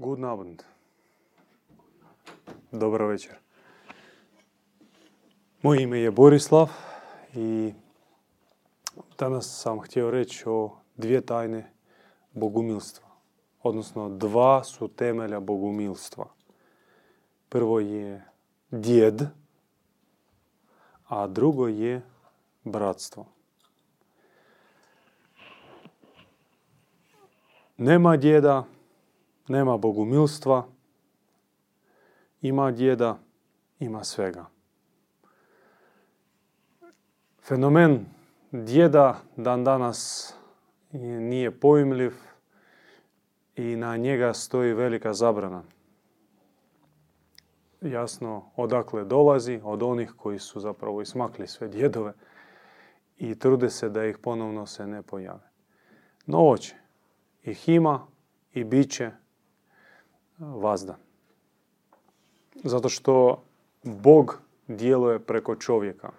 Guten Abend. Dobro večer. Moje ime je Borislav i danas sam htio reći o dvije tajne bogumilstva. Odnosno, dva su temelja bogumilstva. Prvo je djed, a drugo je bratstvo. Nema djeda, nema bogumilstva, ima djeda, ima svega. Fenomen djeda dan danas nije pojmljiv i na njega stoji velika zabrana. Jasno, odakle dolazi, od onih koji su zapravo ismakli sve djedove i trude se da ih ponovno se ne pojave. No oće, ih ima i bit će vazda. Zato što Bog djeluje preko čovjeka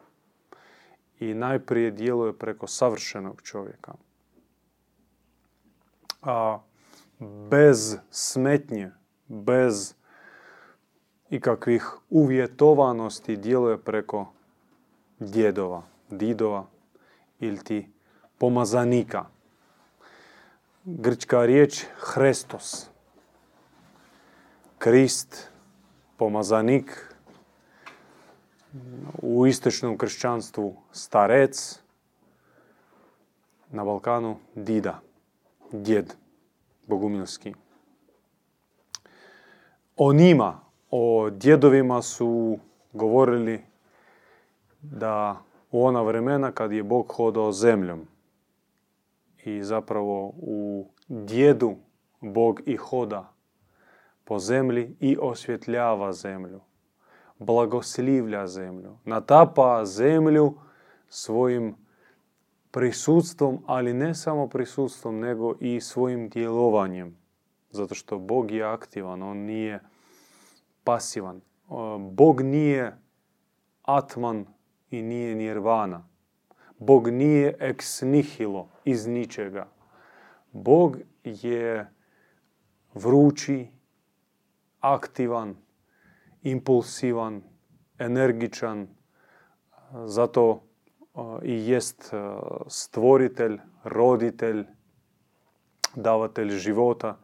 i najprije djeluje preko savršenog čovjeka. A bez smetnje, bez ikakvih uvjetovanosti djeluje preko djedova, didova ili ti pomazanika. Grčka riječ Hrestos. Krist, pomazanik, u istočnom kršćanstvu starec, na Balkanu dida, djed, bogumilski. O njima, o djedovima su govorili da u ona vremena kad je Bog hodao zemljom i zapravo u djedu Bog i hoda po zemlji i osvjetljava zemlju. Blagoslivlja zemlju. Natapa zemlju svojim prisutstvom, ali ne samo prisutstvom, nego i svojim djelovanjem. Zato što Bog je aktivan, On nije pasivan. Bog nije atman i nije nirvana. Bog nije ex nihilo, iz ničega. Bog je vrući, aktivan, impulsivan, energičan, zato i jest stvoritelj, roditelj, davatelj života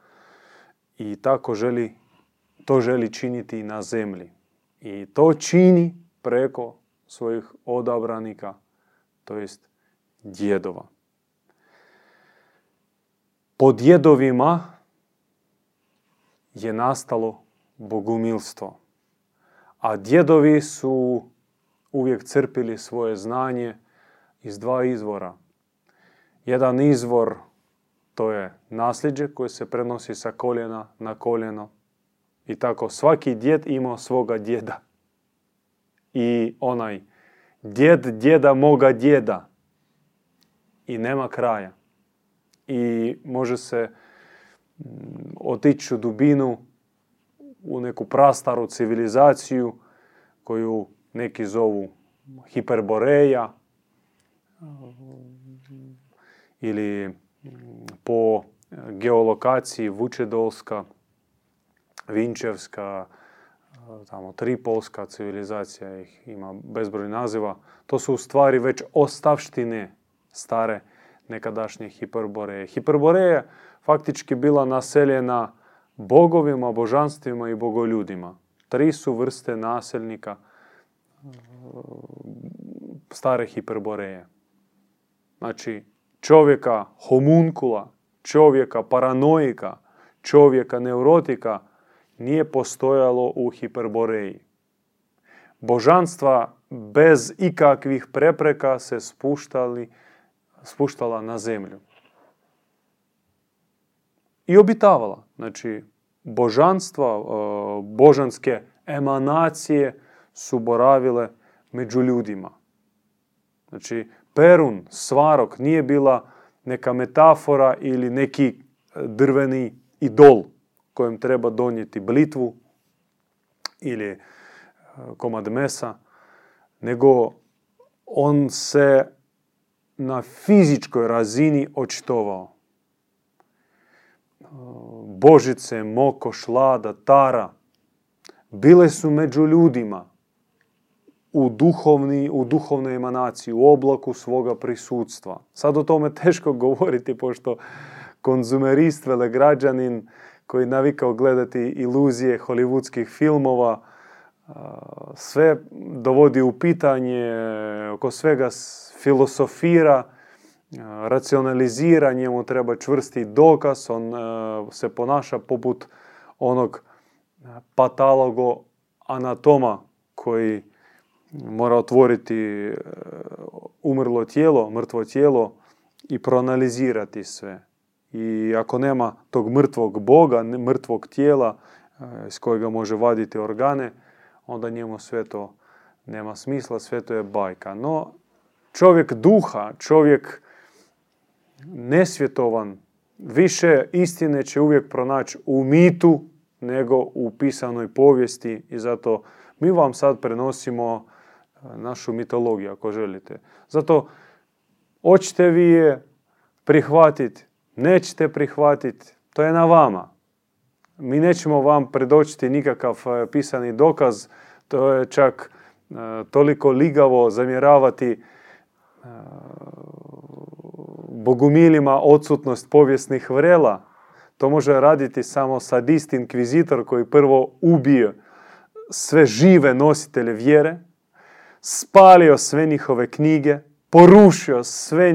i tako želi, to želi činiti na zemlji. I to čini preko svojih odabranika, to jest djedova. Po djedovima je nastalo bogumilstvo. A djedovi su uvijek crpili svoje znanje iz dva izvora. Jedan izvor to je nasljeđe koje se prenosi sa koljena na koljeno. I tako svaki djed imao svoga djeda. I onaj djed djeda moga djeda. I nema kraja. I može se mm, otići u dubinu u neku prastaru civilizaciju koju neki zovu hiperboreja ili po geolokaciji Vučedolska, Vinčevska, tamo Tripolska civilizacija ih ima bezbroj naziva. To su u stvari već ostavštine stare nekadašnje hiperboreje. Hiperboreja faktički bila naseljena bogovima, božanstvima i bogoljudima. Tri su vrste naselnika stare hiperboreje. Znači, čovjeka homunkula, čovjeka paranoika, čovjeka neurotika nije postojalo u hiperboreji. Božanstva bez ikakvih prepreka se spuštali, spuštala na zemlju i obitavala. Znači, božanstva, e, božanske emanacije su boravile među ljudima. Znači, Perun, svarok, nije bila neka metafora ili neki drveni idol kojem treba donijeti blitvu ili e, komad mesa, nego on se na fizičkoj razini očitovao Božice, Moko, Šlada, Tara, bile su među ljudima u, duhovni, u duhovnoj emanaciji, u oblaku svoga prisutstva. Sad o tome teško govoriti, pošto konzumerist, velegrađanin koji navikao gledati iluzije hollywoodskih filmova, sve dovodi u pitanje, oko svega filosofira, racionalizira, njemu treba čvrsti dokaz, on se ponaša poput onog patologo anatoma koji mora otvoriti umrlo tijelo, mrtvo tijelo i proanalizirati sve. I ako nema tog mrtvog Boga, mrtvog tijela iz kojega može vaditi organe, onda njemu sve to nema smisla, sve to je bajka. No, čovjek duha, čovjek nesvjetovan, više istine će uvijek pronaći u mitu nego u pisanoj povijesti i zato mi vam sad prenosimo našu mitologiju ako želite. Zato hoćete vi je prihvatiti, nećete prihvatiti, to je na vama. Mi nećemo vam predočiti nikakav pisani dokaz, to je čak toliko ligavo zamjeravati bogumilima odsutnost povijesnih vrela. To može raditi samo sadist inkvizitor koji prvo ubije sve žive nositelje vjere, spalio sve njihove knjige, porušio sve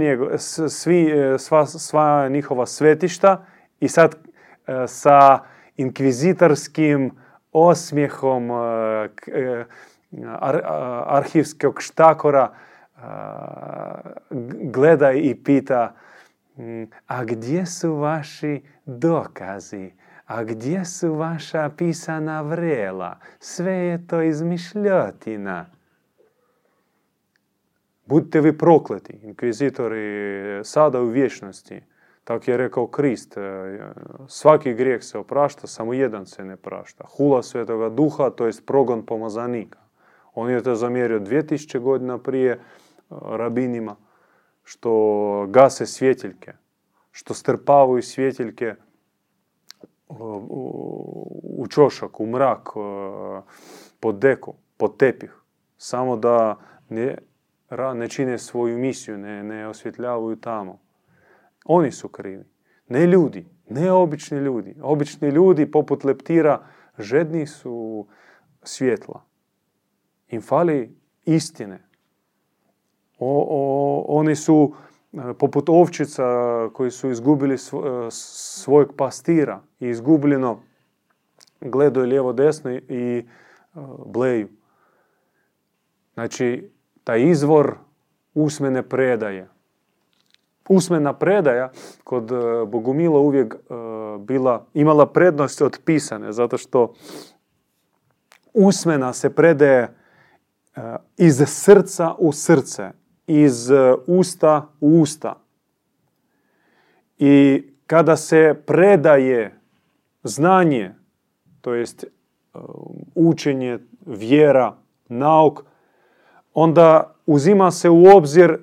svi, e, sva, sva njihova svetišta i sad e, sa inkvizitorskim osmijehom e, arhivskog štakora gleda i pita a gdje su vaši dokazi? A gdje su vaša pisana vrela? Sve je to izmišljotina. Budite vi prokleti, inkvizitori, sada u vječnosti. Tako je rekao Krist. E, svaki grijeh se oprašta, samo jedan se ne prašta. Hula svetoga duha, to jest progon pomazanika. On je to zamjerio 2000 godina prije rabinima, što gase svjetiljke, što strpavaju svjetiljke u čošak, u mrak, pod deku, pod tepih. Samo da ne ne čine svoju misiju, ne, ne osvjetljavaju tamo. Oni su krivi. Ne ljudi, ne obični ljudi. Obični ljudi poput leptira žedni su svjetla. Im fali istine. O, oni su e, poput ovčica koji su izgubili e, svojeg pastira i izgubljeno gledaju lijevo desno i e, bleju. Znači, taj izvor usmene predaje. Usmena predaja kod Bogumila uvijek bila, imala prednost od pisane, zato što usmena se predaje iz srca u srce, iz usta u usta. I kada se predaje znanje, to jest učenje, vjera, nauk, onda uzima se u obzir e,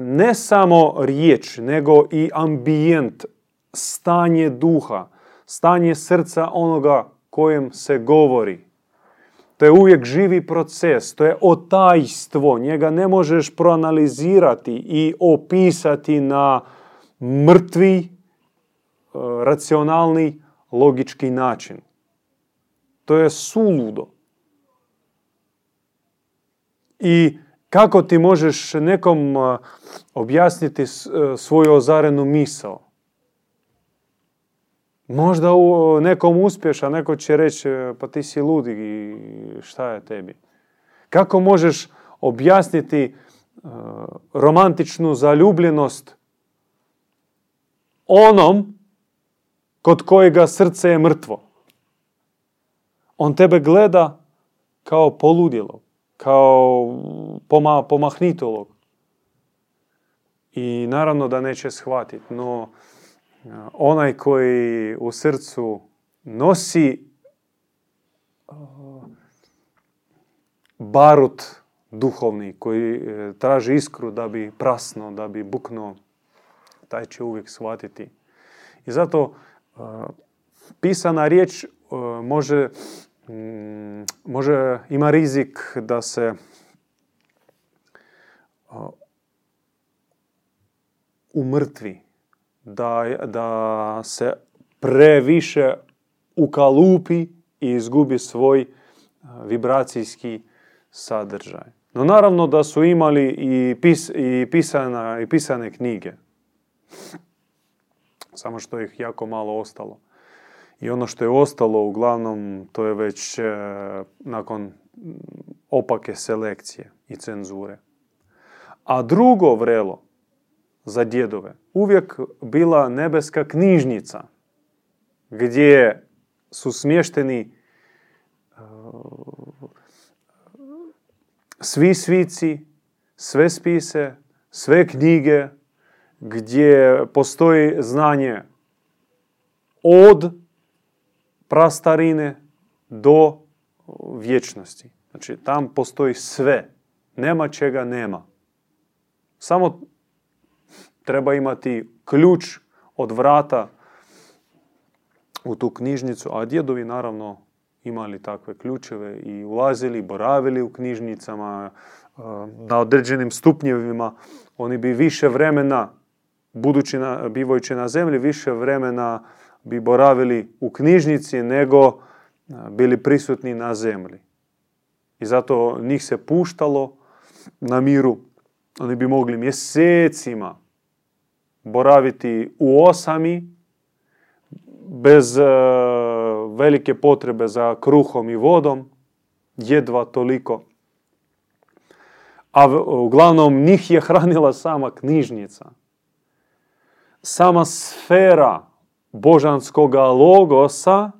ne samo riječ, nego i ambijent, stanje duha, stanje srca onoga kojem se govori. To je uvijek živi proces, to je otajstvo, njega ne možeš proanalizirati i opisati na mrtvi, e, racionalni, logički način. To je suludo. I kako ti možeš nekom objasniti svoju ozarenu misao? Možda u nekom uspješ, a neko će reći pa ti si ludi i šta je tebi. Kako možeš objasniti romantičnu zaljubljenost onom kod kojega srce je mrtvo? On tebe gleda kao poludjelo kao poma, pomahnitolog. I naravno da neće shvatiti, no onaj koji u srcu nosi barut duhovni, koji e, traži iskru da bi prasno, da bi buknuo, taj će uvijek shvatiti. I zato pisana riječ može, mm, može, ima rizik da se umrtvi, da, da se previše ukalupi i izgubi svoj vibracijski sadržaj. No naravno da su imali i, pis, i, pisana, i pisane knjige. Samo što ih jako malo ostalo. I ono što je ostalo uglavnom to je već e, nakon opake selekcije i cenzure. A drugo vrelo za djedove uvijek bila nebeska knjižnica gdje su smješteni svi svici, sve spise, sve knjige, gdje postoji znanje od prastarine do vječnosti. Znači, tam postoji sve. Nema čega nema. Samo treba imati ključ od vrata u tu knjižnicu, a djedovi naravno imali takve ključeve i ulazili, boravili u knjižnicama, e, na određenim stupnjevima. Oni bi više vremena, budući na, bivajući na zemlji, više vremena bi boravili u knjižnici nego e, bili prisutni na zemlji. I zato njih se puštalo na miru. Oni bi mogli mjesecima boraviti u osami bez e, velike potrebe za kruhom i vodom, jedva toliko. A uglavnom njih je hranila sama knjižnica. Sama sfera božanskog logosa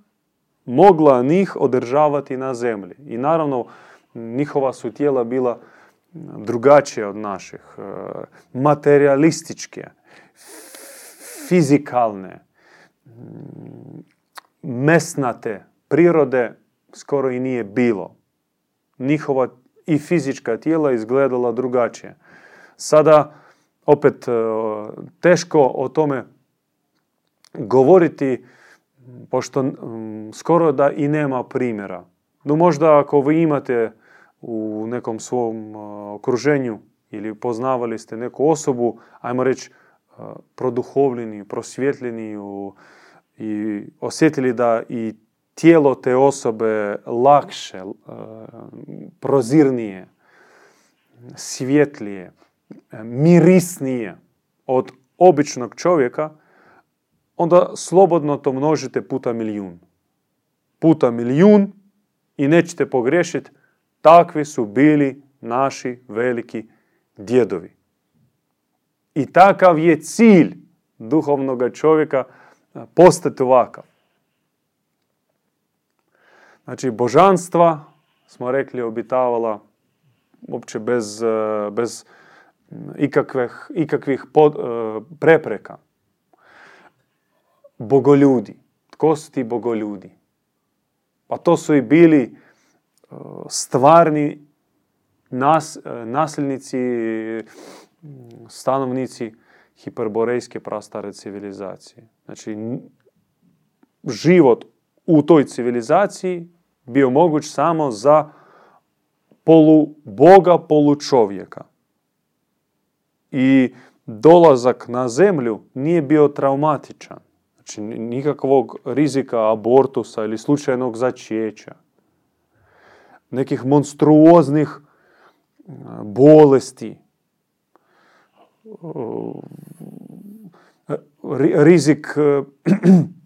mogla njih održavati na zemlji. I naravno, njihova su tijela bila drugačije od naših, e, materialističke, fizikalne, mesnate prirode skoro i nije bilo. Njihova i fizička tijela izgledala drugačije. Sada opet e, teško o tome govoriti pošto skoro da i nema primjera. No možda ako vi imate u nekom svom e, okruženju ili poznavali ste neku osobu, ajmo reći produhovljeni, prosvjetljeni i osjetili da i tijelo te osobe lakše, prozirnije, svjetlije, mirisnije od običnog čovjeka, onda slobodno to množite puta milijun. Puta milijun i nećete pogriješiti, takvi su bili naši veliki djedovi. I takav je cilj duhovnog čovjeka postati ovakav. Znači, božanstva, smo rekli, obitavala uopće bez, bez ikakvih, ikakvih pod, prepreka bogoljudi. Tko su ti bogoljudi? Pa to su i bili e, stvarni nas, e, nasljednici, stanovnici hiperborejske prastare civilizacije. Znači, život u toj civilizaciji bio moguć samo za polu boga, polu čovjeka. I dolazak na zemlju nije bio traumatičan. Znači nikakvog rizika abortusa ili slučajnog začeća. Nekih monstruoznih bolesti. Rizik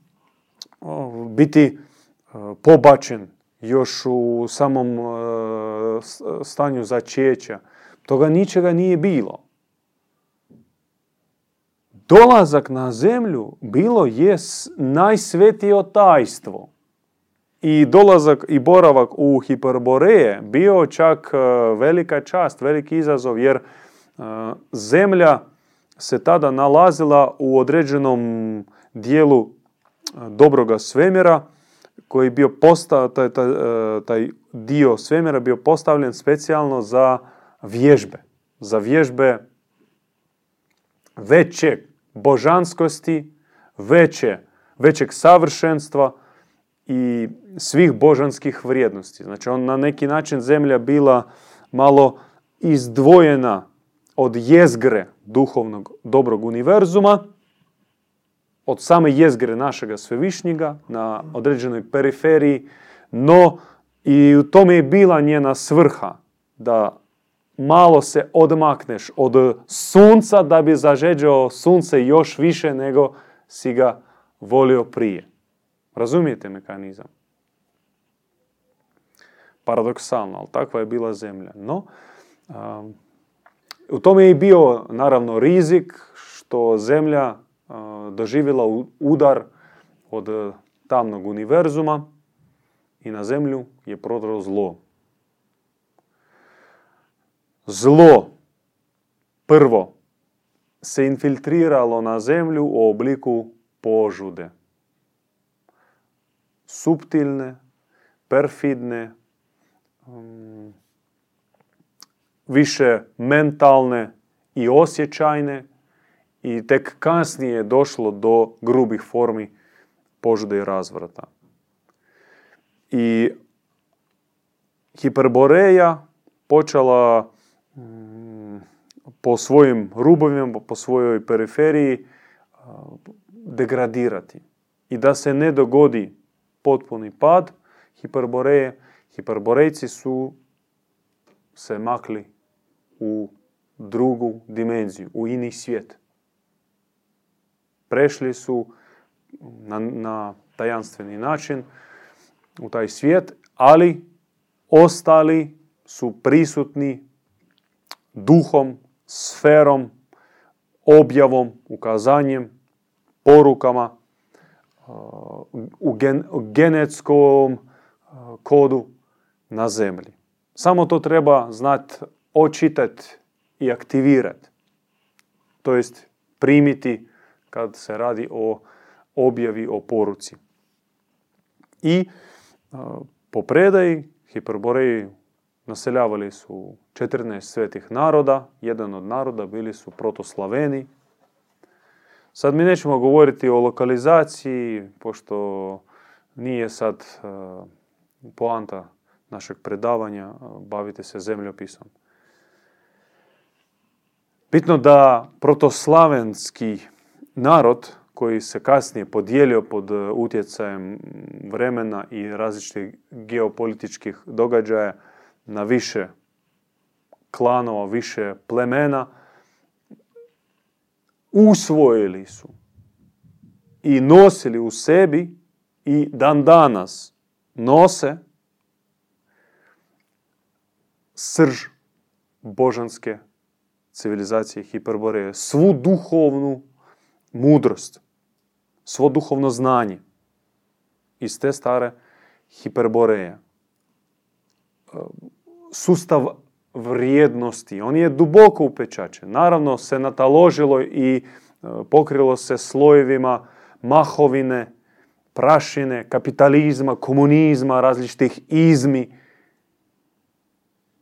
biti pobačen još u samom stanju začeća. Toga ničega nije bilo dolazak na zemlju bilo je najsvetije tajstvo. I dolazak i boravak u Hiperboreje bio čak velika čast, veliki izazov, jer zemlja se tada nalazila u određenom dijelu e, dobroga svemira, koji bio postao, taj, taj, taj dio svemira bio postavljen specijalno za vježbe. Za vježbe većeg božanskosti, veće većeg savršenstva i svih božanskih vrijednosti. Znači on na neki način zemlja bila malo izdvojena od jezgre duhovnog dobrog univerzuma, od same jezgre našega svevišnjega na određenoj periferiji, no i u tome je bila njena svrha da malo se odmakneš od sunca da bi zažeđao sunce još više nego si ga volio prije. Razumijete mekanizam? Paradoksalno, ali takva je bila zemlja. No, u tome je i bio naravno rizik što zemlja doživjela udar od tamnog univerzuma i na zemlju je prodalo zlo. Zlo prvo se infiltriralo na zemlju u obliku požude. Subtilne, perfidne, um, više mentalne i osjećajne i tek kasnije je došlo do grubih formi požude i razvrata. I hiperboreja počela mm, po svojim rubovima, po svojoj periferiji degradirati. I da se ne dogodi potpuni pad hiperboreje, hiperborejci su se makli u drugu dimenziju, u ini svijet. Prešli su na, na tajanstveni način u taj svijet, ali ostali su prisutni duhom, sferom, objavom, ukazanjem, porukama, u genetskom kodu na zemlji. Samo to treba znati očitati i aktivirati. To jest primiti kad se radi o objavi, o poruci. I po predaji Hiperboreji naseljavali su 14 svetih naroda, jedan od naroda bili su protoslaveni. Sad mi nećemo govoriti o lokalizaciji, pošto nije sad poanta našeg predavanja, bavite se zemljopisom. Bitno da protoslavenski narod koji se kasnije podijelio pod utjecajem vremena i različitih geopolitičkih događaja na više klanova, više plemena, usvojili su i nosili u sebi i dan danas nose srž božanske civilizacije Hiperboreje, svu duhovnu mudrost, svo duhovno znanje iz te stare Hiperboreje. Sustav vrijednosti, on je duboko upečačen. Naravno se nataložilo i pokrilo se slojevima mahovine, prašine, kapitalizma, komunizma, različitih izmi.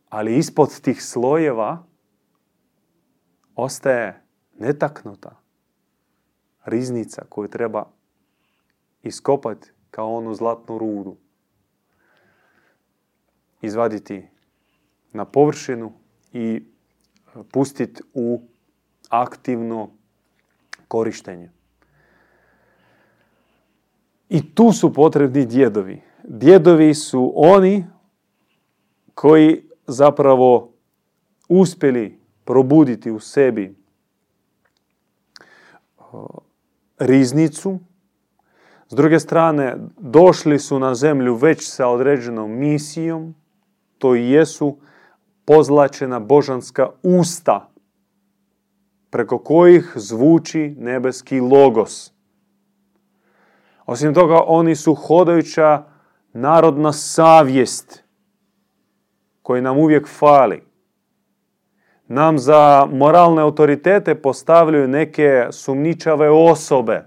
Ali ispod tih slojeva ostaje netaknuta riznica koju treba iskopati kao onu zlatnu rudu. Izvaditi na površinu i pustiti u aktivno korištenje. I tu su potrebni djedovi. Djedovi su oni koji zapravo uspjeli probuditi u sebi riznicu. S druge strane, došli su na zemlju već sa određenom misijom. To i jesu pozlačena božanska usta preko kojih zvuči nebeski logos. Osim toga, oni su hodajuća narodna savjest koji nam uvijek fali. Nam za moralne autoritete postavljaju neke sumničave osobe.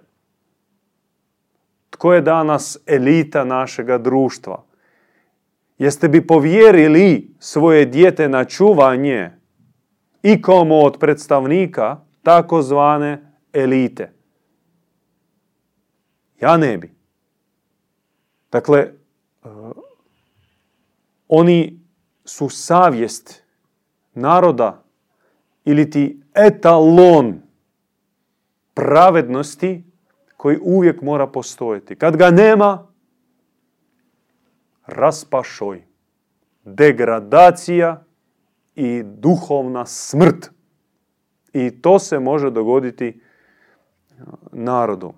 Tko je danas elita našega društva? Jeste bi povjerili svoje dijete na čuvanje ikomu od predstavnika takozvane elite? Ja ne bi. Dakle, e, oni su savjest naroda ili ti etalon pravednosti koji uvijek mora postojati. Kad ga nema, raspašoj, degradacija i duhovna smrt. I to se može dogoditi narodu.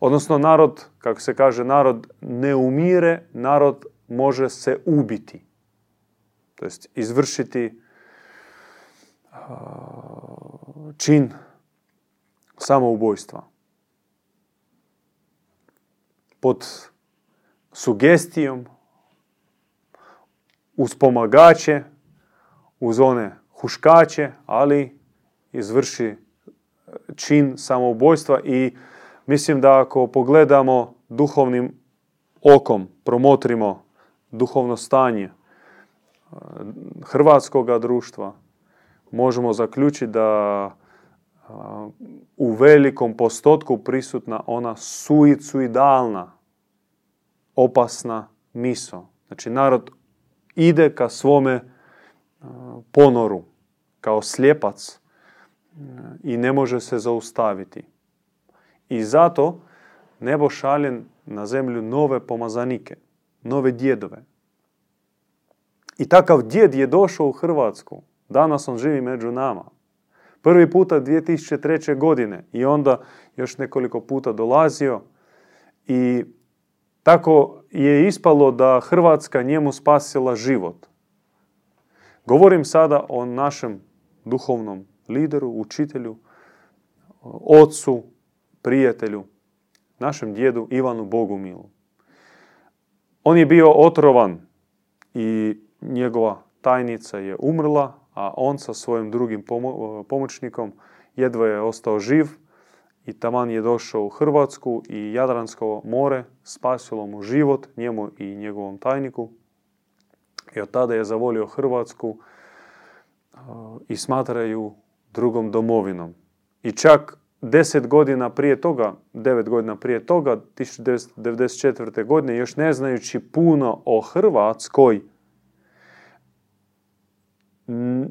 Odnosno narod, kako se kaže, narod ne umire, narod može se ubiti. To jest izvršiti čin samoubojstva. Pod sugestijom, uz pomagače, uz one huškače, ali izvrši čin samoubojstva i mislim da ako pogledamo duhovnim okom, promotrimo duhovno stanje e, hrvatskog društva, možemo zaključiti da u velikom postotku prisutna ona suicidalna, opasna miso. Znači, narod ide ka svome ponoru, kao slijepac i ne može se zaustaviti. I zato nebo šalje na zemlju nove pomazanike, nove djedove. I takav djed je došao u Hrvatsku. Danas on živi među nama. Prvi puta 2003. godine i onda još nekoliko puta dolazio i tako je ispalo da Hrvatska njemu spasila život. Govorim sada o našem duhovnom lideru, učitelju, ocu, prijatelju, našem djedu Ivanu Bogumilu. On je bio otrovan i njegova tajnica je umrla, a on sa svojim drugim pomoćnikom jedva je ostao živ i taman je došao u Hrvatsku i Jadransko more spasilo mu život, njemu i njegovom tajniku. I od tada je zavolio Hrvatsku i smatraju drugom domovinom. I čak deset godina prije toga, devet godina prije toga, 1994. godine, još ne znajući puno o Hrvatskoj,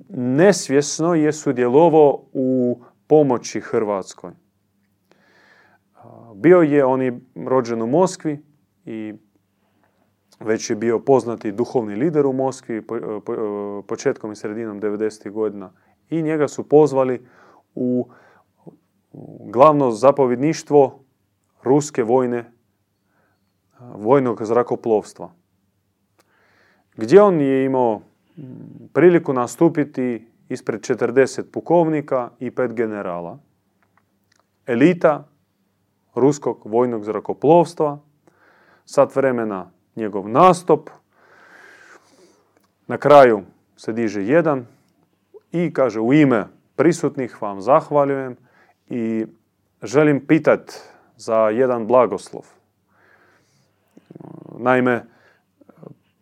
nesvjesno je sudjelovao u pomoći Hrvatskoj. Bio je, on je rođen u Moskvi i već je bio poznati duhovni lider u Moskvi početkom i sredinom 90. godina i njega su pozvali u glavno zapovjedništvo ruske vojne, vojnog zrakoplovstva. Gdje on je imao priliku nastupiti ispred 40 pukovnika i pet generala. Elita ruskog vojnog zrakoplovstva, sat vremena njegov nastup, na kraju se diže jedan i kaže u ime prisutnih vam zahvaljujem i želim pitat za jedan blagoslov. Naime,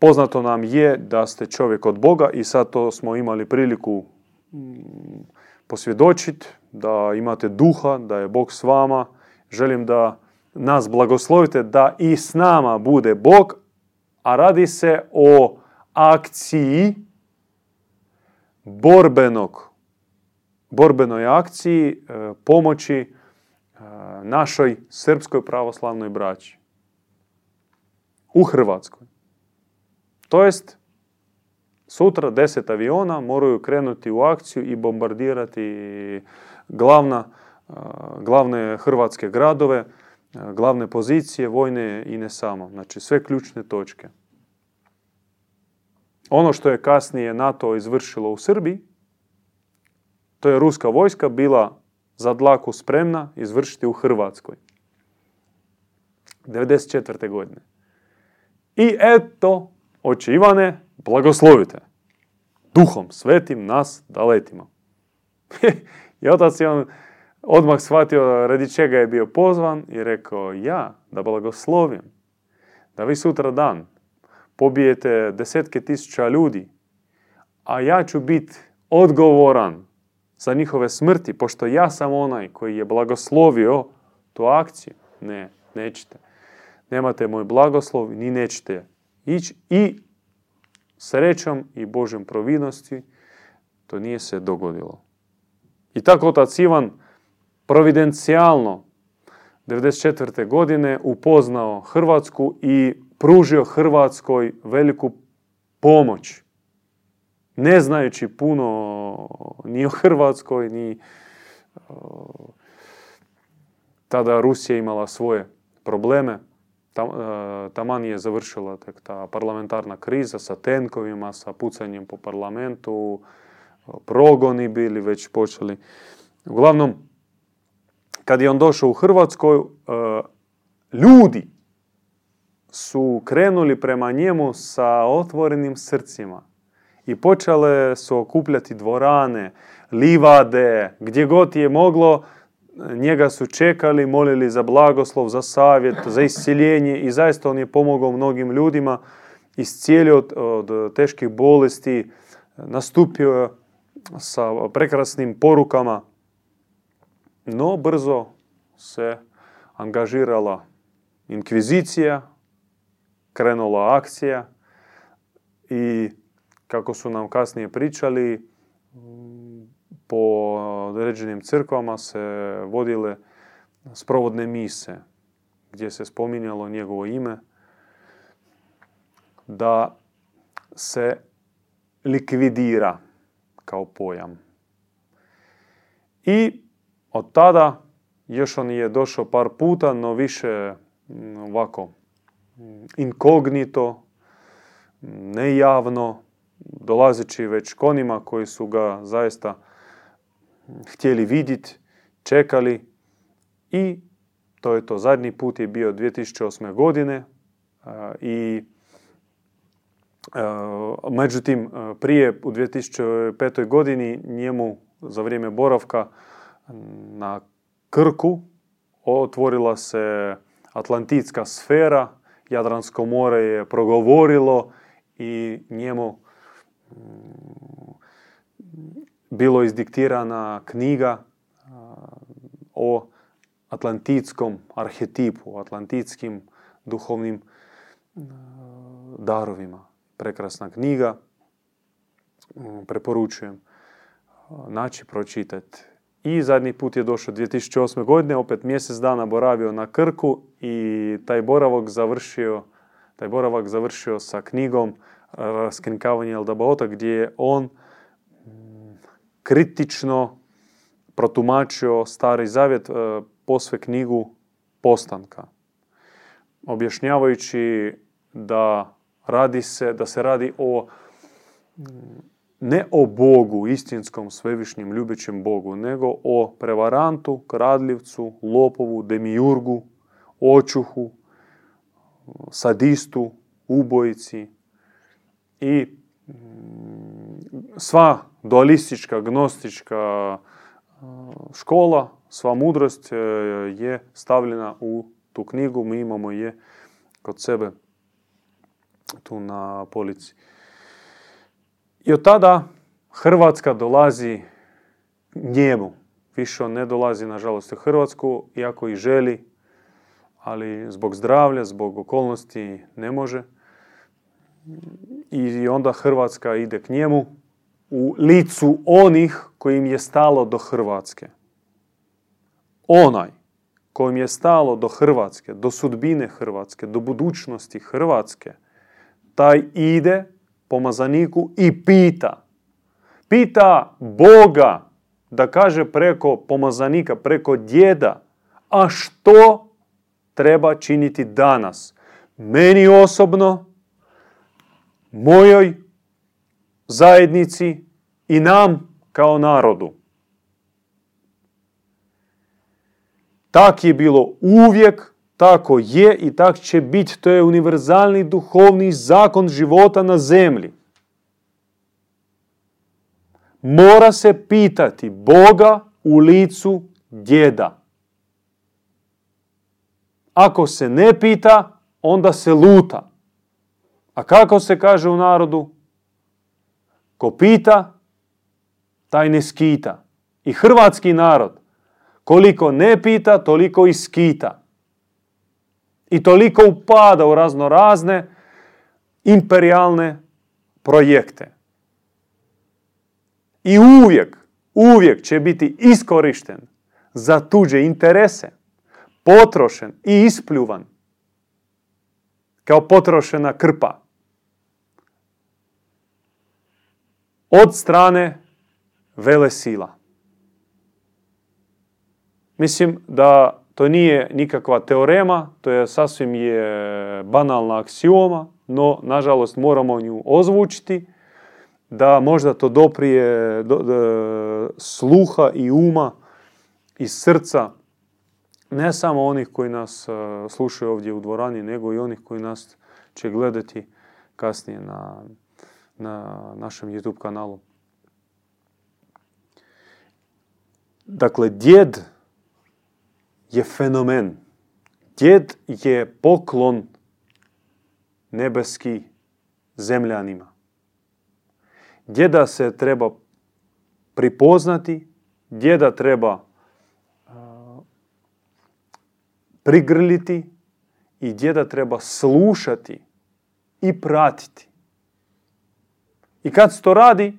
poznato nam je da ste čovjek od Boga i sad to smo imali priliku mm, posvjedočiti, da imate duha, da je Bog s vama. Želim da nas blagoslovite da i s nama bude Bog, a radi se o akciji borbenog, borbenoj akciji e, pomoći e, našoj srpskoj pravoslavnoj braći u Hrvatskoj. To jest, sutra deset aviona moraju krenuti u akciju i bombardirati glavna, glavne hrvatske gradove, glavne pozicije, vojne i ne samo. Znači sve ključne točke. Ono što je kasnije NATO izvršilo u Srbiji, to je ruska vojska bila za dlaku spremna izvršiti u Hrvatskoj. 94. godine. I eto, oče Ivane, blagoslovite. Duhom svetim nas da letimo. I otac je on odmah shvatio radi čega je bio pozvan i rekao ja da blagoslovim. Da vi sutra dan pobijete desetke tisuća ljudi, a ja ću biti odgovoran za njihove smrti, pošto ja sam onaj koji je blagoslovio tu akciju. Ne, nećete. Nemate moj blagoslov, ni nećete ići i srećom i Božjom providnosti to nije se dogodilo. I tako otac Ivan providencijalno 1994. godine upoznao Hrvatsku i pružio Hrvatskoj veliku pomoć. Ne znajući puno ni o Hrvatskoj, ni tada Rusija imala svoje probleme. Tam, e, taman je završila tek ta parlamentarna kriza sa tenkovima, sa pucanjem po parlamentu, progoni bili već počeli. Uglavnom, kad je on došao u Hrvatskoj, e, ljudi su krenuli prema njemu sa otvorenim srcima i počele su okupljati dvorane, livade, gdje god je moglo, njega su čekali, molili za blagoslov, za savjet, za isciljenje i zaista on je pomogao mnogim ljudima, iscijelio od, od teških bolesti, nastupio sa prekrasnim porukama, no brzo se angažirala inkvizicija, krenula akcija i kako su nam kasnije pričali, po određenim crkvama se vodile sprovodne mise gdje se spominjalo njegovo ime da se likvidira kao pojam. I od tada još on je došao par puta, no više ovako inkognito, nejavno, dolazeći već konima koji su ga zaista htjeli vidjeti, čekali i to je to. Zadnji put je bio 2008. godine i međutim prije u 2005. godini njemu za vrijeme boravka na Krku otvorila se Atlantitska sfera, Jadransko more je progovorilo i njemu bilo izdiktirana knjiga o atlantitskom arhetipu, atlantitskim duhovnim darovima. Prekrasna knjiga, preporučujem naći, pročitati. I zadnji put je došao 2008. godine, opet mjesec dana boravio na Krku i taj boravak završio, taj boravak završio sa knjigom Raskrinkavanje Eldabaota gdje je on kritično protumačio Stari Zavjet e, posve knjigu Postanka. Objašnjavajući da radi se, da se radi o ne o Bogu, istinskom, svevišnjem, ljubećem Bogu, nego o prevarantu, kradljivcu, lopovu, demiurgu, očuhu, sadistu, ubojici i sva dualistička, gnostička škola, sva mudrost e, je stavljena u tu knjigu, mi imamo je kod sebe tu na polici. I od tada Hrvatska dolazi njemu. Više on ne dolazi, nažalost, u Hrvatsku, iako i želi, ali zbog zdravlja, zbog okolnosti ne može. I onda Hrvatska ide k njemu u licu onih kojim je stalo do Hrvatske. Onaj kojim je stalo do Hrvatske, do sudbine Hrvatske, do budućnosti Hrvatske, taj ide pomazaniku i pita. Pita Boga da kaže preko pomazanika, preko djeda, a što treba činiti danas? Meni osobno, mojoj zajednici i nam kao narodu. Tak je bilo uvijek, tako je i tak će biti. To je univerzalni duhovni zakon života na zemlji. Mora se pitati Boga u licu djeda. Ako se ne pita, onda se luta. A kako se kaže u narodu? Ko pita, taj ne skita. I hrvatski narod, koliko ne pita, toliko i skita. I toliko upada u razno razne imperialne projekte. I uvijek, uvijek će biti iskorišten za tuđe interese, potrošen i ispljuvan kao potrošena krpa. Od strane vele sila. Mislim da to nije nikakva teorema, to je sasvim je banalna aksioma, no nažalost moramo nju ozvučiti da možda to doprije do, sluha i uma i srca ne samo onih koji nas uh, slušaju ovdje u dvorani, nego i onih koji nas će gledati kasnije na, na našem YouTube kanalu. Dakle, djed je fenomen. Djed je poklon nebeski zemljanima. Djeda se treba pripoznati, djeda treba prigrliti i djeda treba slušati i pratiti. I kad se to radi,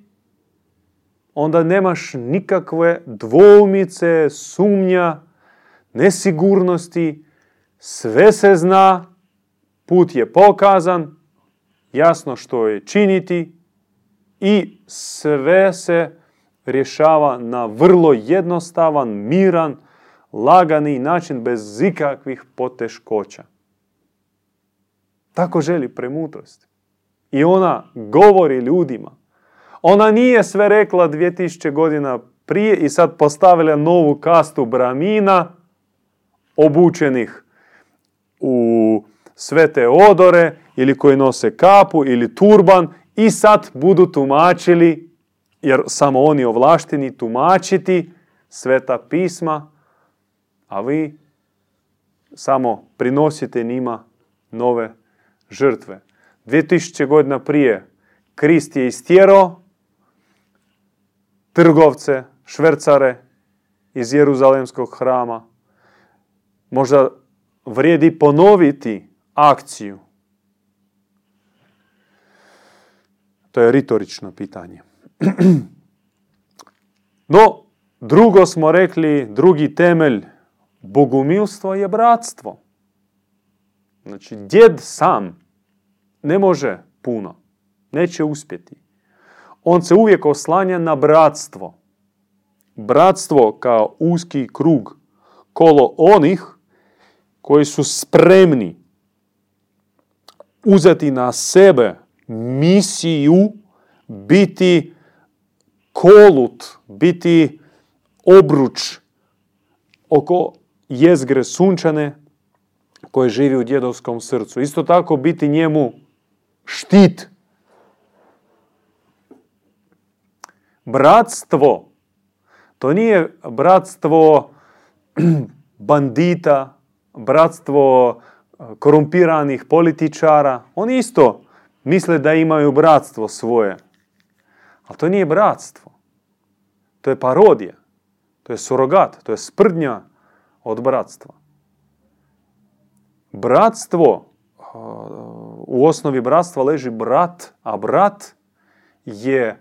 onda nemaš nikakve dvoumice, sumnja, nesigurnosti, sve se zna, put je pokazan, jasno što je činiti i sve se rješava na vrlo jednostavan, miran, lagani način bez ikakvih poteškoća. Tako želi premudrost. I ona govori ljudima. Ona nije sve rekla 2000 godina prije i sad postavila novu kastu bramina obučenih u svete odore ili koji nose kapu ili turban i sad budu tumačili, jer samo oni ovlašteni tumačiti sveta pisma a vi samo prinosite njima nove žrtve. 2000 godina prije Krist je istjerao trgovce, švercare iz Jeruzalemskog hrama. Možda vrijedi ponoviti akciju. To je ritorično pitanje. No, drugo smo rekli, drugi temelj Bogumilstvo je bratstvo. Znači, djed sam ne može puno. Neće uspjeti. On se uvijek oslanja na bratstvo. Bratstvo kao uski krug. Kolo onih koji su spremni uzeti na sebe misiju biti kolut, biti obruč oko jezgre sunčane koje živi u djedovskom srcu. Isto tako biti njemu štit. Bratstvo, to nije bratstvo bandita, bratstvo eh, korumpiranih političara. Oni isto misle da imaju bratstvo svoje. Ali to nije bratstvo. To je parodija. To je surogat. To je sprdnja od bratstva. Bratstvo, u osnovi bratstva leži brat, a brat je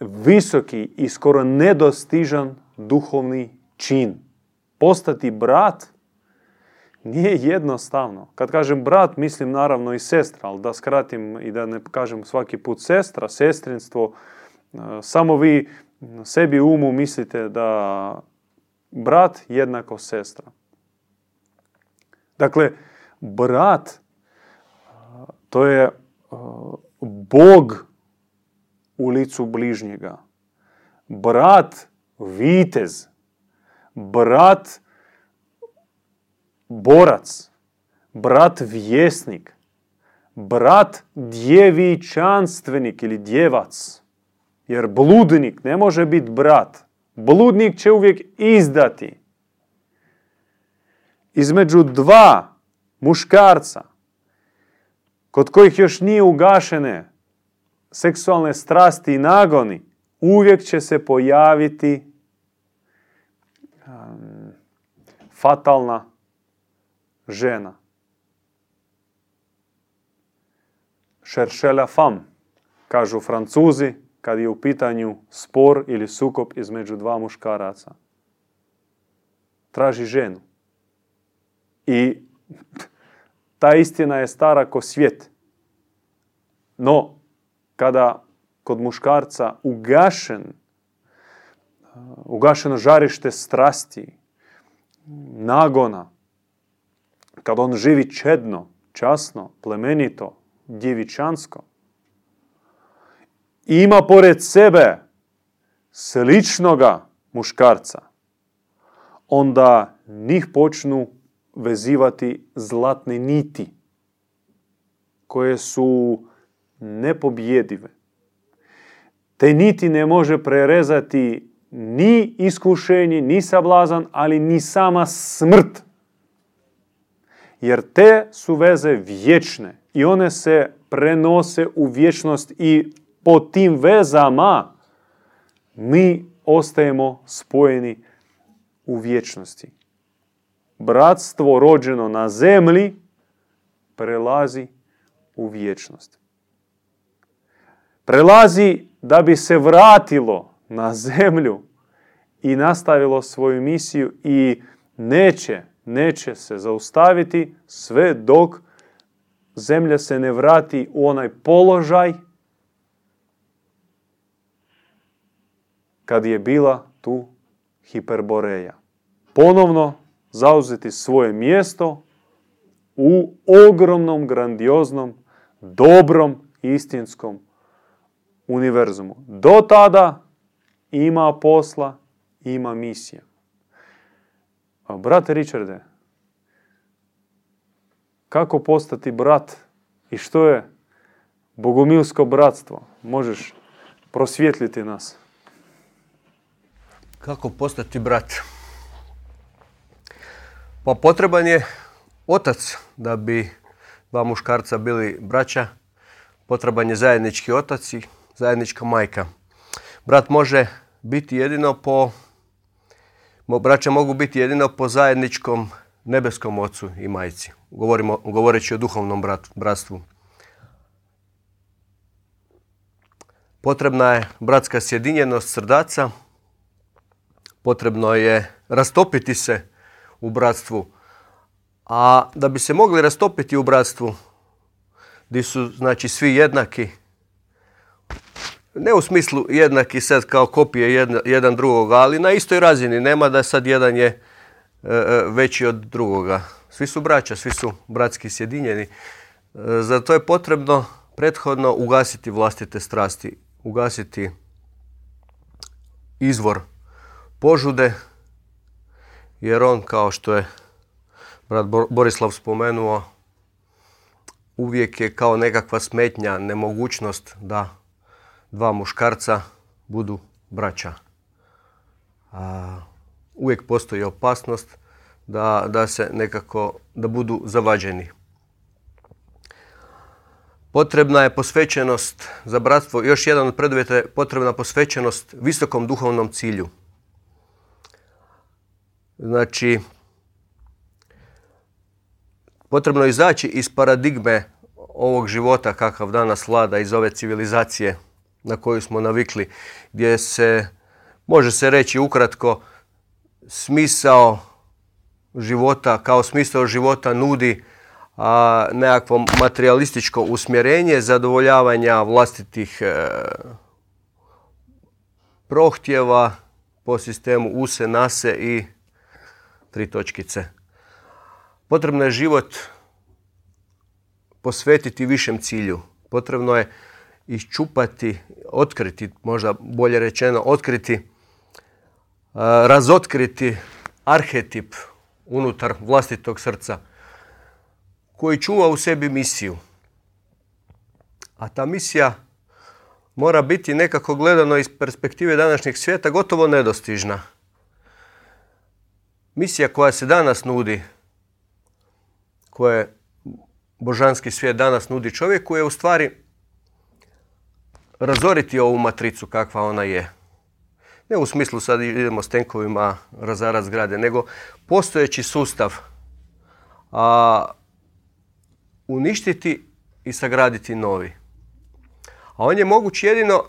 visoki i skoro nedostižan duhovni čin. Postati brat nije jednostavno. Kad kažem brat, mislim naravno i sestra, ali da skratim i da ne kažem svaki put sestra, sestrinstvo, samo vi sebi umu mislite da brat jednako sestra. Dakle, brat to je Bog u licu bližnjega. Brat vitez. Brat borac. Brat vjesnik. Brat djevičanstvenik ili djevac. Jer bludnik ne može biti brat. Bludnik će uvijek izdati. Između dva muškarca, kod kojih još nije ugašene seksualne strasti i nagoni, uvijek će se pojaviti um, fatalna žena. Šeršela fam, kažu francuzi, kad je u pitanju spor ili sukob između dva muškaraca. Traži ženu. I ta istina je stara ko svijet. No, kada kod muškarca ugašen, ugašeno žarište strasti, nagona, kad on živi čedno, časno, plemenito, djevičansko, ima pored sebe sličnoga muškarca, onda njih počnu vezivati zlatne niti koje su nepobjedive. Te niti ne može prerezati ni iskušenje, ni sablazan, ali ni sama smrt. Jer te su veze vječne i one se prenose u vječnost i po tim vezama mi ostajemo spojeni u vječnosti. Bratstvo rođeno na zemlji prelazi u vječnost. Prelazi da bi se vratilo na zemlju i nastavilo svoju misiju i neće, neće se zaustaviti sve dok zemlja se ne vrati u onaj položaj kad je bila tu hiperboreja. Ponovno zauzeti svoje mjesto u ogromnom, grandioznom, dobrom, istinskom univerzumu. Do tada ima posla, ima misija. Brate Richarde, kako postati brat i što je bogomilsko bratstvo? Možeš prosvjetliti nas. Kako postati brat? Pa potreban je otac da bi dva muškarca bili braća. Potreban je zajednički otac i zajednička majka. Brat može biti jedino po, braća mogu biti jedino po zajedničkom nebeskom ocu i majci. Govorimo, govoreći o duhovnom brat, bratstvu. Potrebna je bratska sjedinjenost srdaca, potrebno je rastopiti se u bratstvu. A da bi se mogli rastopiti u bratstvu, gdje su znači svi jednaki, ne u smislu jednaki sad kao kopije jedan, jedan drugog, ali na istoj razini. Nema da sad jedan je e, e, veći od drugoga. Svi su braća, svi su bratski sjedinjeni. E, zato je potrebno prethodno ugasiti vlastite strasti, ugasiti izvor požude, jer on, kao što je brat Borislav spomenuo, uvijek je kao nekakva smetnja, nemogućnost da dva muškarca budu braća. A, uvijek postoji opasnost da, da se nekako, da budu zavađeni. Potrebna je posvećenost za bratstvo. Još jedan od preduvjeta je potrebna posvećenost visokom duhovnom cilju. Znači, potrebno je izaći iz paradigme ovog života kakav danas vlada, iz ove civilizacije na koju smo navikli, gdje se, može se reći ukratko, smisao života, kao smisao života nudi a, nekakvo materialističko usmjerenje zadovoljavanja vlastitih e, prohtjeva po sistemu use, nase i tri točkice. Potrebno je život posvetiti višem cilju. Potrebno je iščupati, otkriti, možda bolje rečeno, otkriti, razotkriti arhetip unutar vlastitog srca koji čuva u sebi misiju. A ta misija mora biti nekako gledano iz perspektive današnjeg svijeta gotovo nedostižna. Misija koja se danas nudi, koje božanski svijet danas nudi čovjeku je u stvari razoriti ovu matricu kakva ona je. Ne u smislu sad idemo s tenkovima razarat zgrade, nego postojeći sustav a, uništiti i sagraditi novi. A on je moguć jedino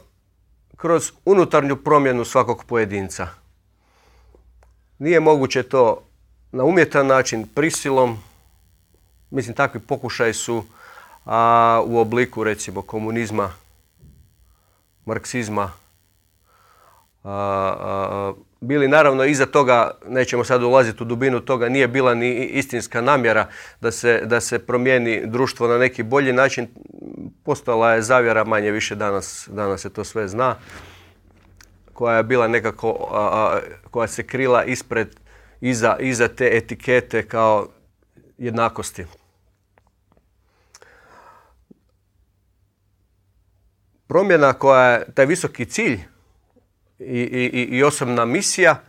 kroz unutarnju promjenu svakog pojedinca. Nije moguće to na umjetan način, prisilom. Mislim, takvi pokušaj su a, u obliku, recimo, komunizma, marksizma, bili naravno iza toga, nećemo sad ulaziti u dubinu toga, nije bila ni istinska namjera da se, da se promijeni društvo na neki bolji način. Postala je zavjera manje više danas, danas se to sve zna, koja je bila nekako, koja se krila ispred, iza, iza te etikete kao jednakosti. Promjena koja je, taj visoki cilj i, i, i osobna misija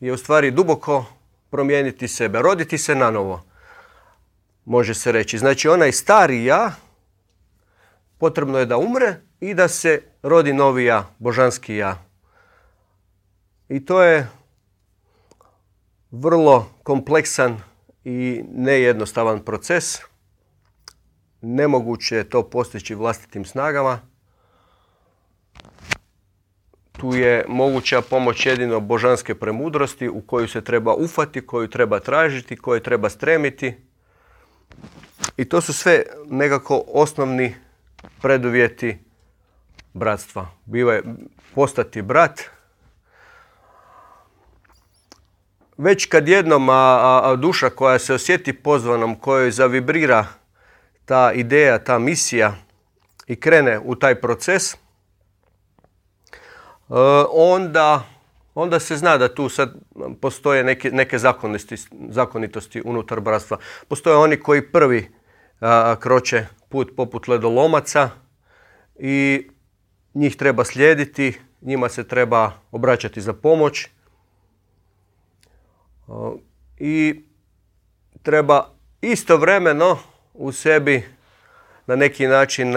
je u stvari duboko promijeniti sebe, roditi se na novo. Može se reći. Znači onaj stari ja potrebno je da umre i da se rodi novi ja, božanski ja. I to je vrlo kompleksan i nejednostavan proces. Nemoguće je to postići vlastitim snagama tu je moguća pomoć jedino božanske premudrosti u koju se treba ufati, koju treba tražiti, koju treba stremiti. I to su sve nekako osnovni preduvjeti bratstva. Biva postati brat. Već kad jednom a, duša koja se osjeti pozvanom, kojoj zavibrira ta ideja, ta misija i krene u taj proces, E, onda, onda se zna da tu sad postoje neke, neke zakonitosti unutar bratstva. Postoje oni koji prvi kroče put poput ledolomaca i njih treba slijediti, njima se treba obraćati za pomoć i treba istovremeno u sebi na neki način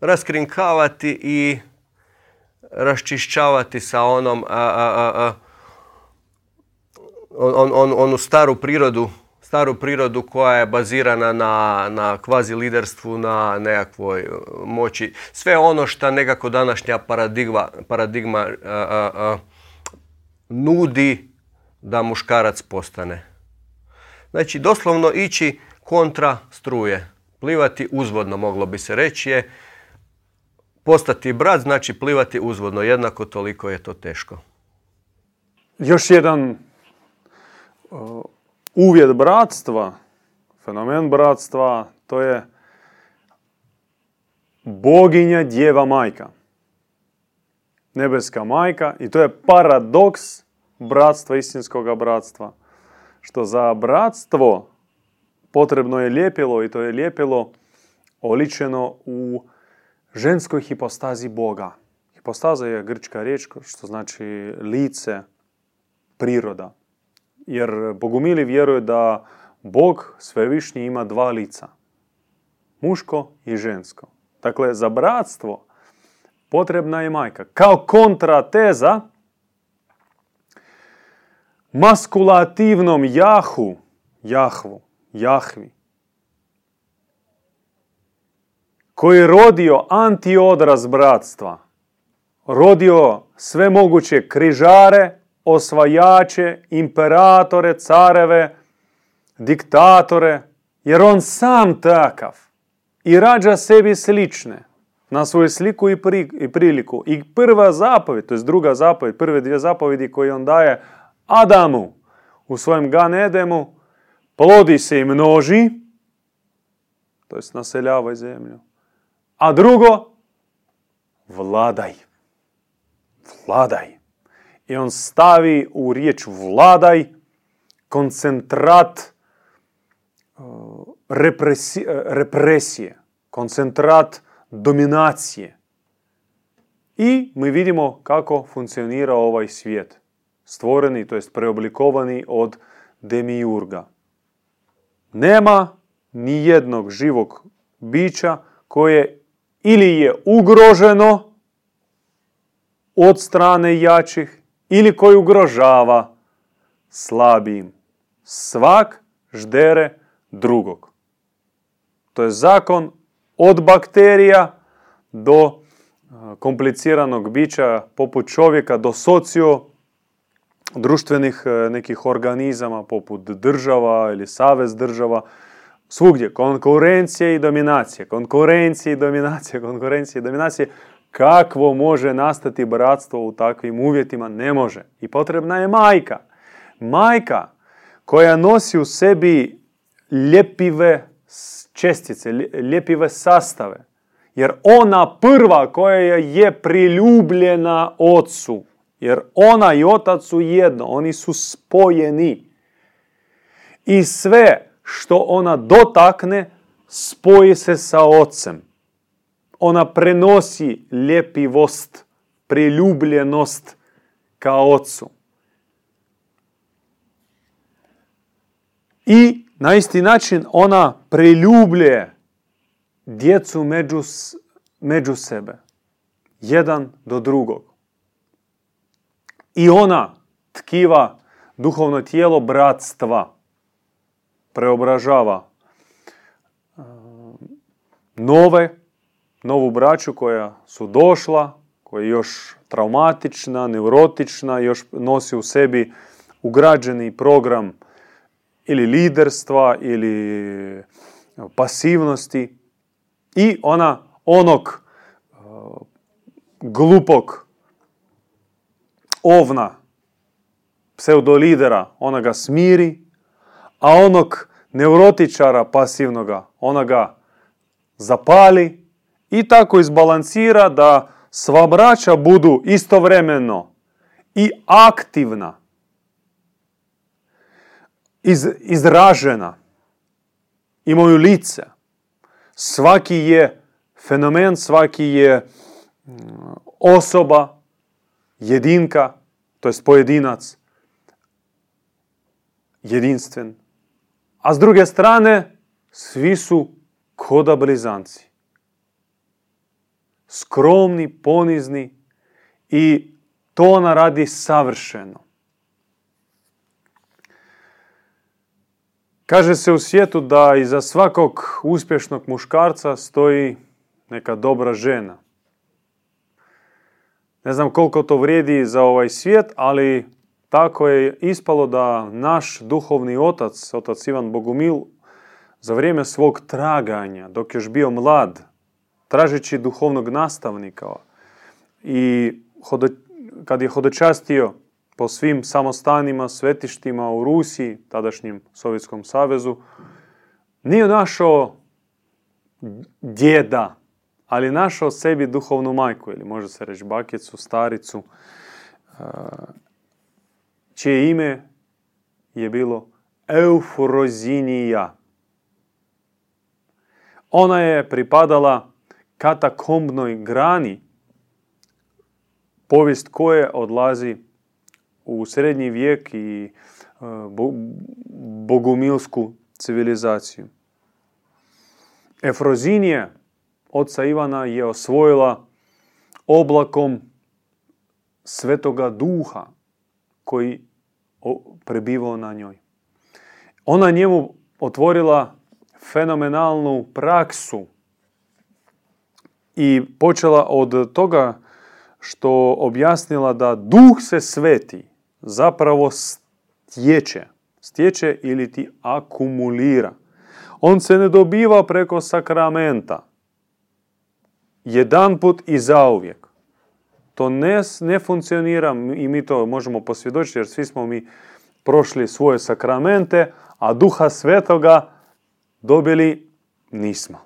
raskrinkavati i raščišćavati sa onom a, a, on, on, onu staru prirodu staru prirodu koja je bazirana na, na kvazi liderstvu, na nekakvoj moći. Sve ono što nekako današnja paradigma, paradigma nudi da muškarac postane. Znači, doslovno ići kontra struje. Plivati uzvodno, moglo bi se reći, je Postati brat znači plivati uzvodno, jednako toliko je to teško. Još jedan uh, uvjet bratstva, fenomen bratstva, to je boginja djeva majka. Nebeska majka i to je paradoks bratstva, istinskog bratstva. Što za bratstvo potrebno je lijepilo i to je lijepilo oličeno u ženskoj hipostazi Boga. Hipostaza je grčka riječ što znači lice, priroda. Jer bogumili vjeruju da Bog svevišnji ima dva lica. Muško i žensko. Dakle, za bratstvo potrebna je majka. Kao kontrateza maskulativnom jahu, jahvu, jahvi, koji je rodio antiodraz bratstva, rodio sve moguće križare, osvajače, imperatore, careve, diktatore, jer on sam takav i rađa sebi slične na svoju sliku i, i priliku. I prva zapovjed, to je druga zapovjed, prve dvije zapovjedi koje on daje Adamu u svojem Gan Edemu, plodi se i množi, to jest naseljavaj zemlju. A drugo, vladaj. Vladaj. I on stavi u riječ vladaj koncentrat uh, represije, koncentrat dominacije. I mi vidimo kako funkcionira ovaj svijet. Stvoreni, to jest preoblikovani od demiurga. Nema ni jednog živog bića koje ili je ugroženo od strane jačih ili koji ugrožava slabijim. Svak ždere drugog. To je zakon od bakterija do kompliciranog bića poput čovjeka, do socio društvenih e, nekih organizama poput država ili savez država. Svugdje konkurencija i dominacija, konkurencija i dominacija, konkurencija i dominacija. Kakvo može nastati bratstvo u takvim uvjetima? Ne može. I potrebna je majka. Majka koja nosi u sebi ljepive čestice, ljepive sastave. Jer ona prva koja je priljubljena ocu. Jer ona i otac su jedno, oni su spojeni. I sve što ona dotakne, spoji se sa ocem. Ona prenosi ljepivost, priljubljenost ka ocu. I na isti način ona priljubljuje djecu među, među sebe. Jedan do drugog. I ona tkiva duhovno tijelo bratstva. Preobražava e, nove, novu braću koja su došla, koja je još traumatična, neurotična, još nosi u sebi ugrađeni program ili liderstva ili pasivnosti i ona onog e, glupog ovna pseudolidera ona ga smiri, a onog neurotičara pasivnoga ona ga zapali i tako izbalansira da sva braća budu istovremeno i aktivna iz, izražena, imaju lice. Svaki je fenomen, svaki je mm, osoba, jedinka, to jest pojedinac, jedinstven. A s druge strane, svi su koda blizanci. Skromni, ponizni i to ona radi savršeno. Kaže se u svijetu da iza svakog uspješnog muškarca stoji neka dobra žena. Ne znam koliko to vrijedi za ovaj svijet, ali tako je ispalo da naš duhovni otac, otac Ivan Bogumil, za vrijeme svog traganja, dok još bio mlad, tražeći duhovnog nastavnika i kad je hodočastio po svim samostanima, svetištima u Rusiji, tadašnjem Sovjetskom savezu, nije našao djeda, ali našao sebi duhovnu majku, ili može se reći bakicu, staricu, e, čije ime je bilo Eufrozinija. Ona je pripadala katakombnoj grani, povijest koje odlazi u srednji vijek i e, bogumilsku civilizaciju. Efrozinija oca Ivana je osvojila oblakom svetoga duha koji prebivao na njoj. Ona njemu otvorila fenomenalnu praksu i počela od toga što objasnila da duh se sveti zapravo stječe. Stječe ili ti akumulira. On se ne dobiva preko sakramenta. Jedan put i zauvijek. To ne, ne funkcionira i mi to možemo posvjedočiti jer svi smo mi prošli svoje sakramente, a duha svetoga dobili nismo.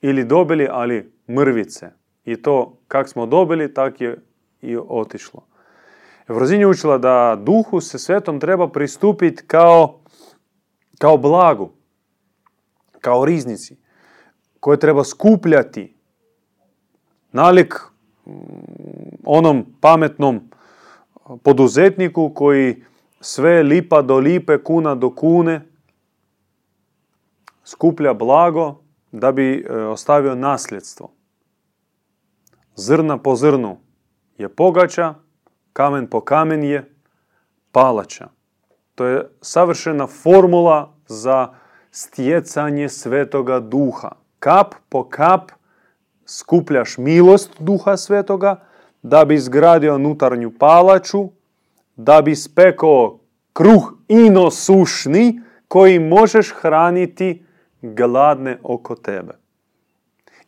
Ili dobili, ali mrvice. I to kak smo dobili, tak je i otišlo. Evrozin je učila da duhu se svetom treba pristupiti kao, kao blagu, kao riznici, koje treba skupljati. Nalik mm, onom pametnom poduzetniku koji sve lipa do lipe, kuna do kune, skuplja blago da bi e, ostavio nasljedstvo. Zrna po zrnu je pogača, kamen po kamen je palača. To je savršena formula za stjecanje svetoga duha. Kap po kap skupljaš milost duha svetoga da bi izgradio unutarnju palaču, da bi spekao kruh inosušni koji možeš hraniti gladne oko tebe.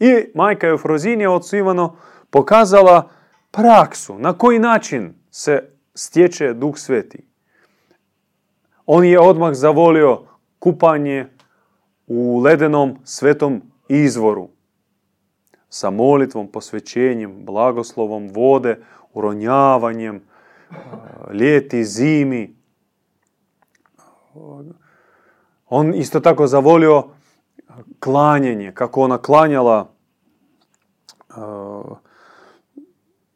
I majka Eufrozinija od Ivano pokazala praksu na koji način se stječe duh sveti. On je odmah zavolio kupanje u ledenom svetom izvoru sa molitvom, posvećenjem, blagoslovom vode, uronjavanjem, ljeti, zimi. On isto tako zavolio klanjenje, kako ona klanjala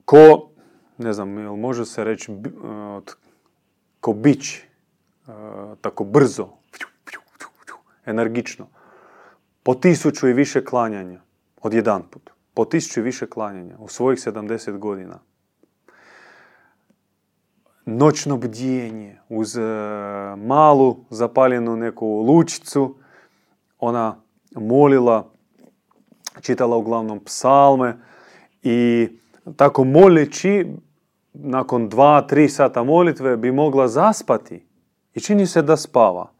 ko, ne znam, može se reći ko bić, tako brzo, energično. Po tisuću i više klanjanja, od jedan put. Po tisuću i više klanjanja u svojih 70 godina. Noćno bdjenje uz malu zapaljenu neku lučicu. Ona molila, čitala uglavnom psalme i tako moleći nakon dva, tri sata molitve bi mogla zaspati i čini se da spava.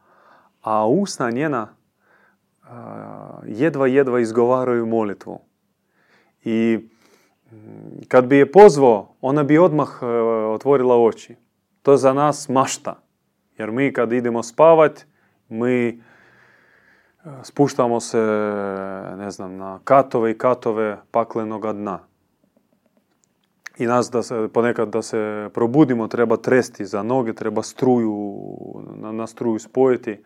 A usna njena jedva, jedva izgovaraju molitvu. I kad bi je pozvao, ona bi odmah otvorila oči. To za nas mašta. Jer mi kad idemo spavat, mi spuštamo se, ne znam, na katove i katove paklenoga dna. I nas da se, ponekad da se probudimo treba tresti za noge, treba struju, na, na struju spojiti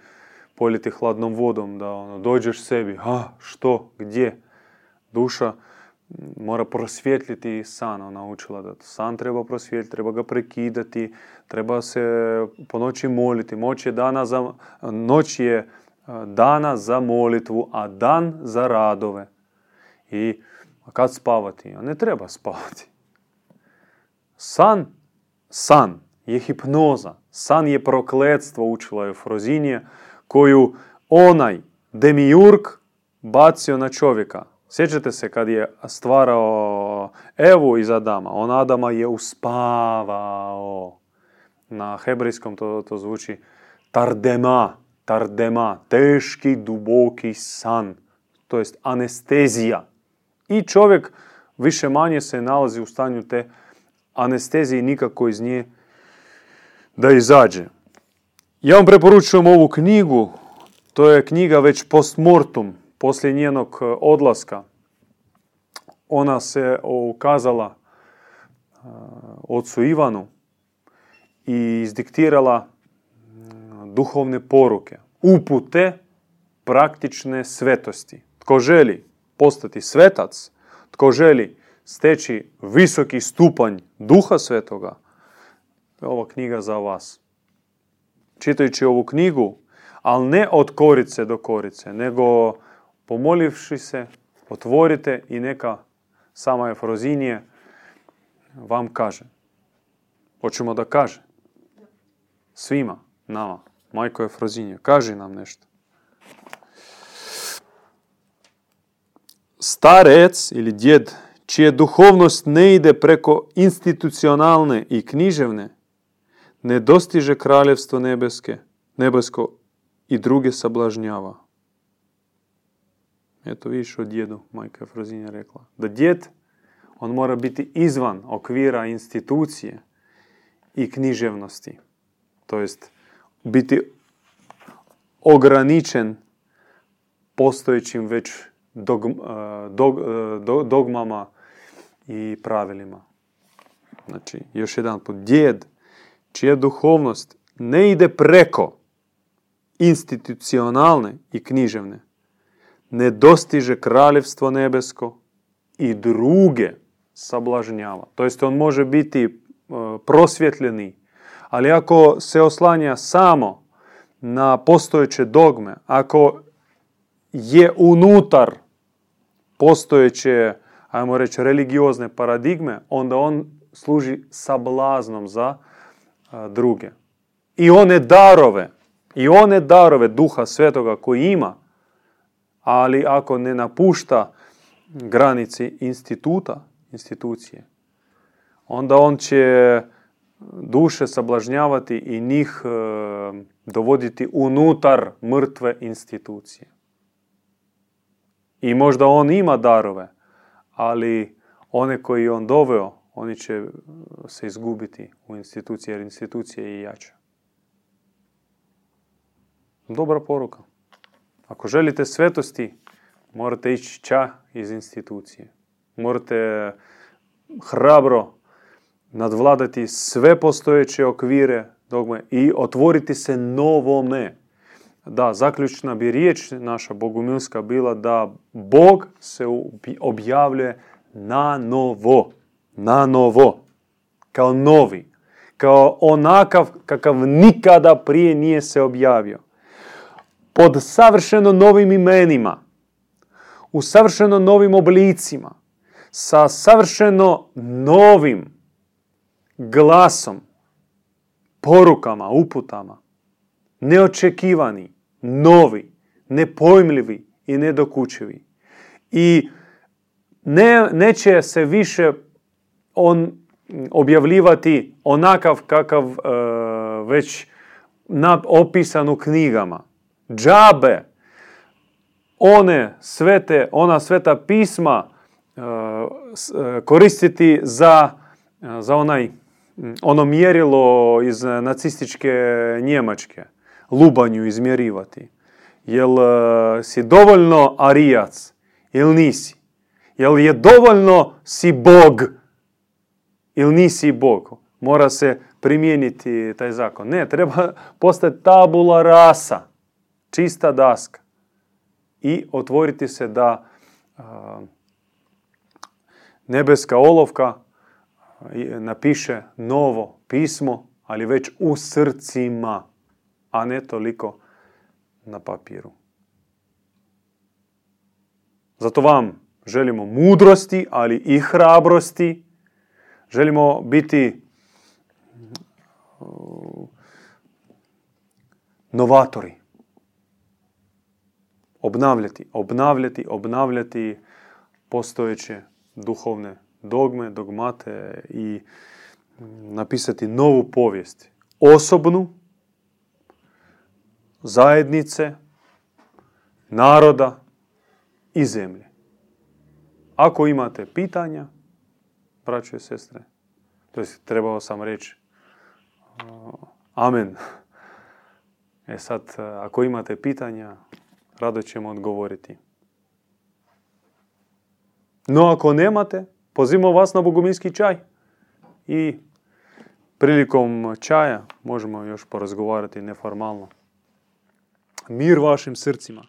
poljeti hladnom vodom, da ono, dođeš sebi, a što, gdje, duša mora prosvjetljiti san, ona učila da san treba prosvjetljiti, treba ga prekidati, treba se po noći moliti, Moć je dana za, noć je dana za molitvu, a dan za radove. I kad spavati? Ne treba spavati. San, san je hipnoza, san je prokletstvo, učila je Frozinije, koju onaj demiurg bacio na čovjeka. Sjećate se kad je stvarao Evu iz Adama, on Adama je uspavao. Na hebrejskom to, to zvuči tardema, tardema, teški, duboki san, to jest anestezija. I čovjek više manje se nalazi u stanju te anestezije nikako iz nje da izađe. Ja vam preporučujem ovu knjigu, to je knjiga već post mortum, poslije njenog e, odlaska. Ona se ukazala e, ocu Ivanu i izdiktirala duhovne poruke, upute praktične svetosti. Tko želi postati svetac, tko želi steći visoki stupanj duha svetoga, ova knjiga za vas čitajući ovu knjigu, ali ne od korice do korice, nego pomolivši se, otvorite i neka sama Efrozinije vam kaže. Hoćemo da kaže. Svima, nama. Majko Efrozinije, kaži nam nešto. Starec ili djed, čije duhovnost ne ide preko institucionalne i književne, ne dostiže kraljevstvo nebeske, nebesko i druge sablažnjava. Eto vidiš o djedu, majka Frozinja rekla. Da djed, on mora biti izvan okvira institucije i književnosti. To jest biti ograničen postojećim već dogmama i pravilima. Znači, još jedan put, djed čija duhovnost ne ide preko institucionalne i književne, ne dostiže kraljevstvo nebesko i druge sablažnjava. To jest on može biti e, prosvjetljeni, ali ako se oslanja samo na postojeće dogme, ako je unutar postojeće, ajmo reći, religiozne paradigme, onda on služi sablaznom za druge. I one darove i one darove duha svetoga koji ima, ali ako ne napušta granici instituta, institucije, onda on će duše sablažnjavati i njih e, dovoditi unutar mrtve institucije. I možda on ima darove, ali one koji on doveo, oni će se izgubiti u institucije, jer institucija je jača. Dobra poruka. Ako želite svetosti, morate ići ča iz institucije. Morate hrabro nadvladati sve postojeće okvire dogme i otvoriti se novome. Da, zaključna bi riječ naša bogumilska bila da Bog se objavljuje na novo. Na novo. Kao novi. Kao onakav kakav nikada prije nije se objavio. Pod savršeno novim imenima. U savršeno novim oblicima. Sa savršeno novim glasom, porukama, uputama, neočekivani, novi, nepojmljivi i nedokučivi. I ne, neće se više on objavljivati onakav kakav uh, već na, opisan u knjigama. Džabe, one svete, ona sveta pisma uh, koristiti za, za onaj ono mjerilo iz nacističke Njemačke, lubanju izmjerivati. Jel e, si dovoljno arijac ili nisi? Jel je dovoljno si Bog ili nisi Bog? Mora se primijeniti taj zakon. Ne, treba postati tabula rasa, čista daska i otvoriti se da nebeska olovka napiše novo pismo, ali već u srcima, a ne toliko na papiru. Zato vam želimo mudrosti, ali i hrabrosti. Želimo biti uh, novatori. Obnavljati, obnavljati, obnavljati postojeće duhovne dogme, dogmate i napisati novu povijest. Osobnu, zajednice, naroda i zemlje. Ako imate pitanja, braćo i sestre, to je trebao sam reći amen. E sad, ako imate pitanja, rado ćemo odgovoriti. No ako nemate, Pozivamo vas na boguminski čaj i prilikom čaja možemo još porazgovarati neformalno. Mir vašim srcima.